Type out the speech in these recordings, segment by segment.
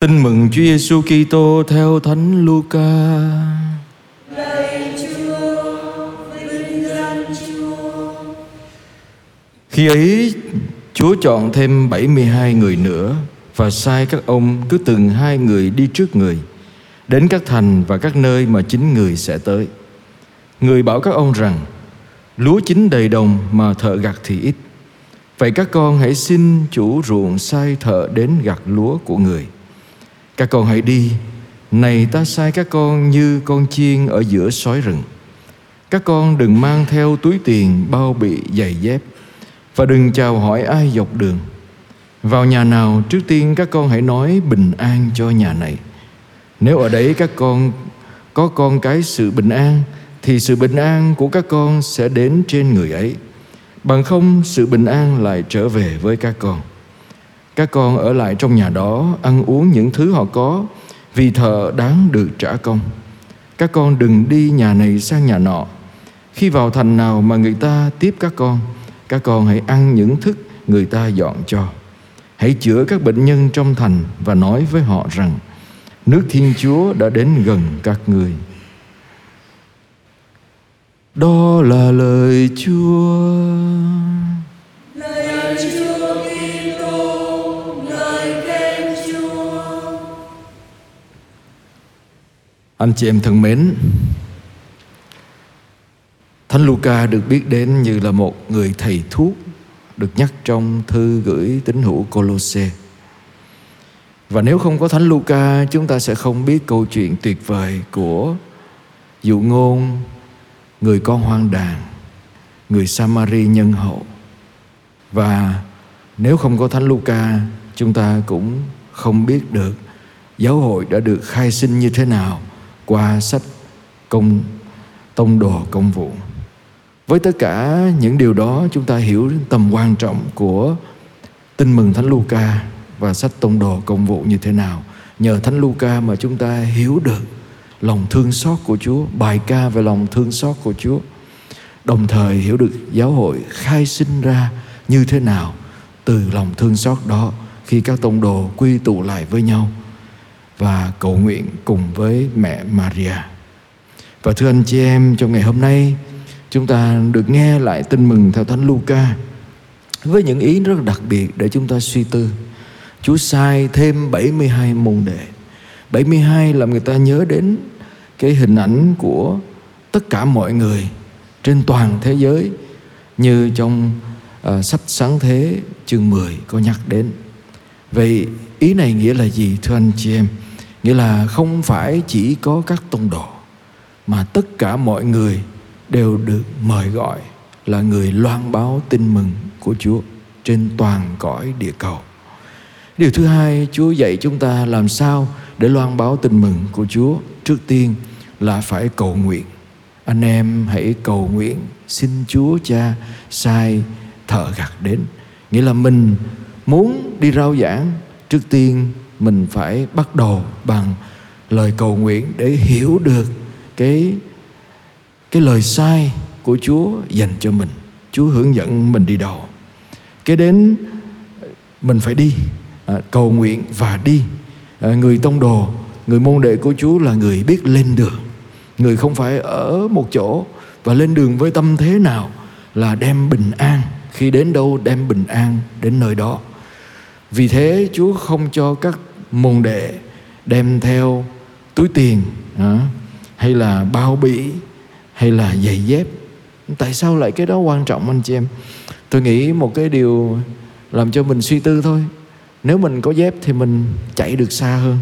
Tin mừng Chúa Giêsu Kitô theo Thánh Luca. Lạy Chúa, vinh danh Chúa. Khi ấy, Chúa chọn thêm 72 người nữa và sai các ông cứ từng hai người đi trước người đến các thành và các nơi mà chính người sẽ tới. Người bảo các ông rằng: Lúa chín đầy đồng mà thợ gặt thì ít. Vậy các con hãy xin chủ ruộng sai thợ đến gặt lúa của người. Các con hãy đi, này ta sai các con như con chiên ở giữa sói rừng. Các con đừng mang theo túi tiền, bao bị, giày dép và đừng chào hỏi ai dọc đường. Vào nhà nào trước tiên các con hãy nói bình an cho nhà này. Nếu ở đấy các con có con cái sự bình an thì sự bình an của các con sẽ đến trên người ấy. Bằng không sự bình an lại trở về với các con. Các con ở lại trong nhà đó ăn uống những thứ họ có vì thợ đáng được trả công. Các con đừng đi nhà này sang nhà nọ. Khi vào thành nào mà người ta tiếp các con, các con hãy ăn những thức người ta dọn cho. Hãy chữa các bệnh nhân trong thành và nói với họ rằng nước Thiên Chúa đã đến gần các người. Đó là lời Chúa. Anh chị em thân mến, Thánh Luca được biết đến như là một người thầy thuốc được nhắc trong thư gửi tín hữu Colosse. Và nếu không có Thánh Luca, chúng ta sẽ không biết câu chuyện tuyệt vời của dụ ngôn người con hoang đàn, người Samari nhân hậu. Và nếu không có Thánh Luca, chúng ta cũng không biết được giáo hội đã được khai sinh như thế nào qua sách công tông đồ công vụ. Với tất cả những điều đó chúng ta hiểu tầm quan trọng của tin mừng Thánh Luca và sách tông đồ công vụ như thế nào. Nhờ Thánh Luca mà chúng ta hiểu được lòng thương xót của Chúa, bài ca về lòng thương xót của Chúa. Đồng thời hiểu được giáo hội khai sinh ra như thế nào từ lòng thương xót đó khi các tông đồ quy tụ lại với nhau và cầu nguyện cùng với mẹ Maria. Và thưa anh chị em, trong ngày hôm nay chúng ta được nghe lại tin mừng theo Thánh Luca với những ý rất đặc biệt để chúng ta suy tư. Chúa sai thêm 72 môn đệ. 72 làm người ta nhớ đến cái hình ảnh của tất cả mọi người trên toàn thế giới như trong à, sách sáng thế chương 10 có nhắc đến. Vậy ý này nghĩa là gì thưa anh chị em? Nghĩa là không phải chỉ có các tông đồ mà tất cả mọi người đều được mời gọi là người loan báo tin mừng của Chúa trên toàn cõi địa cầu. Điều thứ hai, Chúa dạy chúng ta làm sao để loan báo tin mừng của Chúa. Trước tiên là phải cầu nguyện. Anh em hãy cầu nguyện xin Chúa Cha sai thợ gặt đến. Nghĩa là mình muốn đi rao giảng, trước tiên mình phải bắt đầu bằng lời cầu nguyện để hiểu được cái cái lời sai của Chúa dành cho mình. Chúa hướng dẫn mình đi đầu. Cái đến mình phải đi à, cầu nguyện và đi. À, người tông đồ, người môn đệ của Chúa là người biết lên đường. Người không phải ở một chỗ và lên đường với tâm thế nào là đem bình an khi đến đâu đem bình an đến nơi đó. Vì thế Chúa không cho các môn đệ đem theo túi tiền à, hay là bao bỉ, hay là giày dép. Tại sao lại cái đó quan trọng anh chị em? Tôi nghĩ một cái điều làm cho mình suy tư thôi. Nếu mình có dép thì mình chạy được xa hơn.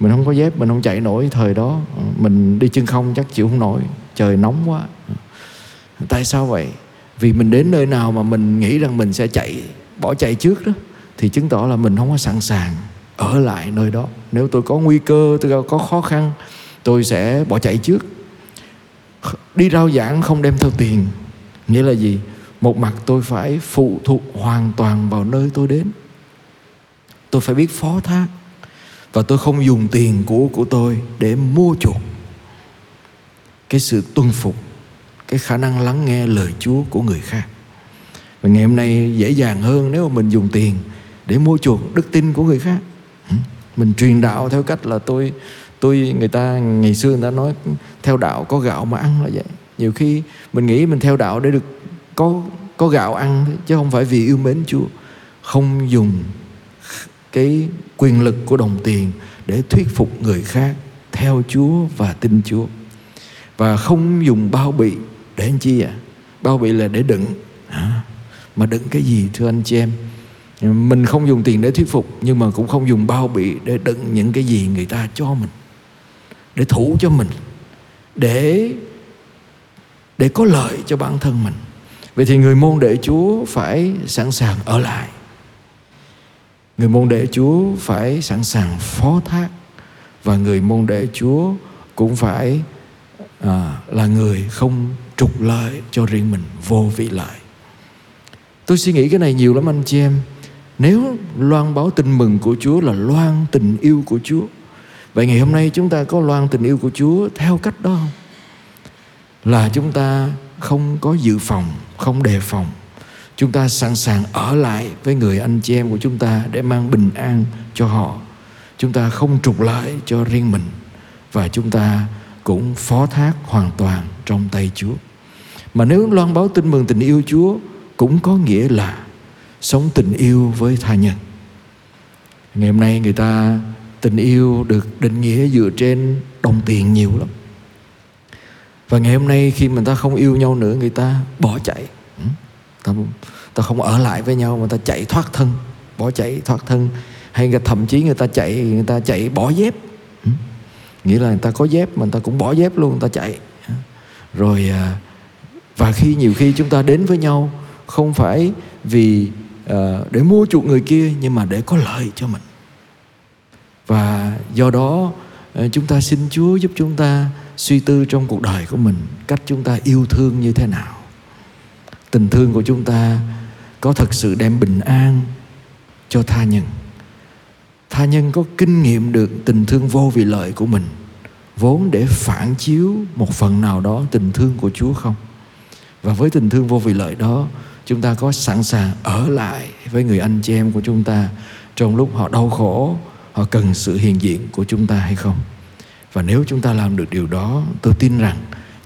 Mình không có dép mình không chạy nổi thời đó. Mình đi chân không chắc chịu không nổi. Trời nóng quá. Tại sao vậy? Vì mình đến nơi nào mà mình nghĩ rằng mình sẽ chạy bỏ chạy trước đó thì chứng tỏ là mình không có sẵn sàng ở lại nơi đó. Nếu tôi có nguy cơ, tôi có khó khăn, tôi sẽ bỏ chạy trước. Đi rao giảng không đem theo tiền. Nghĩa là gì? Một mặt tôi phải phụ thuộc hoàn toàn vào nơi tôi đến. Tôi phải biết phó thác. Và tôi không dùng tiền của của tôi để mua chuộc. Cái sự tuân phục, cái khả năng lắng nghe lời Chúa của người khác. Và ngày hôm nay dễ dàng hơn nếu mà mình dùng tiền để mua chuộc đức tin của người khác mình truyền đạo theo cách là tôi tôi người ta ngày xưa người ta nói theo đạo có gạo mà ăn là vậy. Nhiều khi mình nghĩ mình theo đạo để được có có gạo ăn chứ không phải vì yêu mến Chúa. Không dùng cái quyền lực của đồng tiền để thuyết phục người khác theo Chúa và tin Chúa. Và không dùng bao bị để anh chi ạ à? bao bị là để đựng. À, mà đựng cái gì thưa anh chị em? Mình không dùng tiền để thuyết phục nhưng mà cũng không dùng bao bì để đựng những cái gì người ta cho mình để thủ cho mình để để có lợi cho bản thân mình. Vậy thì người môn đệ chúa phải sẵn sàng ở lại. Người môn đệ chúa phải sẵn sàng phó thác và người môn đệ chúa cũng phải à, là người không trục lợi cho riêng mình vô vị lợi. Tôi suy nghĩ cái này nhiều lắm anh chị em nếu loan báo tin mừng của chúa là loan tình yêu của chúa, vậy ngày hôm nay chúng ta có loan tình yêu của chúa theo cách đó không? Là chúng ta không có dự phòng, không đề phòng. Chúng ta sẵn sàng ở lại với người anh chị em của chúng ta để mang bình an cho họ. Chúng ta không trục lợi cho riêng mình và chúng ta cũng phó thác hoàn toàn trong tay Chúa. Mà nếu loan báo tin mừng tình yêu Chúa cũng có nghĩa là sống tình yêu với tha nhân. Ngày hôm nay người ta tình yêu được định nghĩa dựa trên đồng tiền nhiều lắm. Và ngày hôm nay khi mà ta không yêu nhau nữa người ta bỏ chạy. Ừ, ta, ta không ở lại với nhau mà ta chạy thoát thân, bỏ chạy thoát thân hay là thậm chí người ta chạy người ta chạy bỏ dép. Ừ, nghĩa là người ta có dép mà người ta cũng bỏ dép luôn người ta chạy ừ, rồi à, và khi nhiều khi chúng ta đến với nhau không phải vì Ờ, để mua chuộc người kia nhưng mà để có lợi cho mình. Và do đó ờ, chúng ta xin Chúa giúp chúng ta suy tư trong cuộc đời của mình cách chúng ta yêu thương như thế nào. Tình thương của chúng ta có thật sự đem bình an cho tha nhân. Tha nhân có kinh nghiệm được tình thương vô vị lợi của mình vốn để phản chiếu một phần nào đó tình thương của Chúa không? Và với tình thương vô vị lợi đó, chúng ta có sẵn sàng ở lại với người anh chị em của chúng ta trong lúc họ đau khổ, họ cần sự hiện diện của chúng ta hay không? Và nếu chúng ta làm được điều đó, tôi tin rằng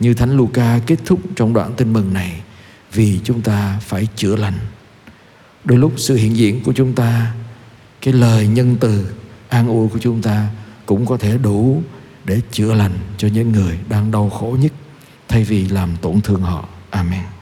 như Thánh Luca kết thúc trong đoạn tin mừng này, vì chúng ta phải chữa lành. Đôi lúc sự hiện diện của chúng ta cái lời nhân từ an ủi của chúng ta cũng có thể đủ để chữa lành cho những người đang đau khổ nhất thay vì làm tổn thương họ. Amen.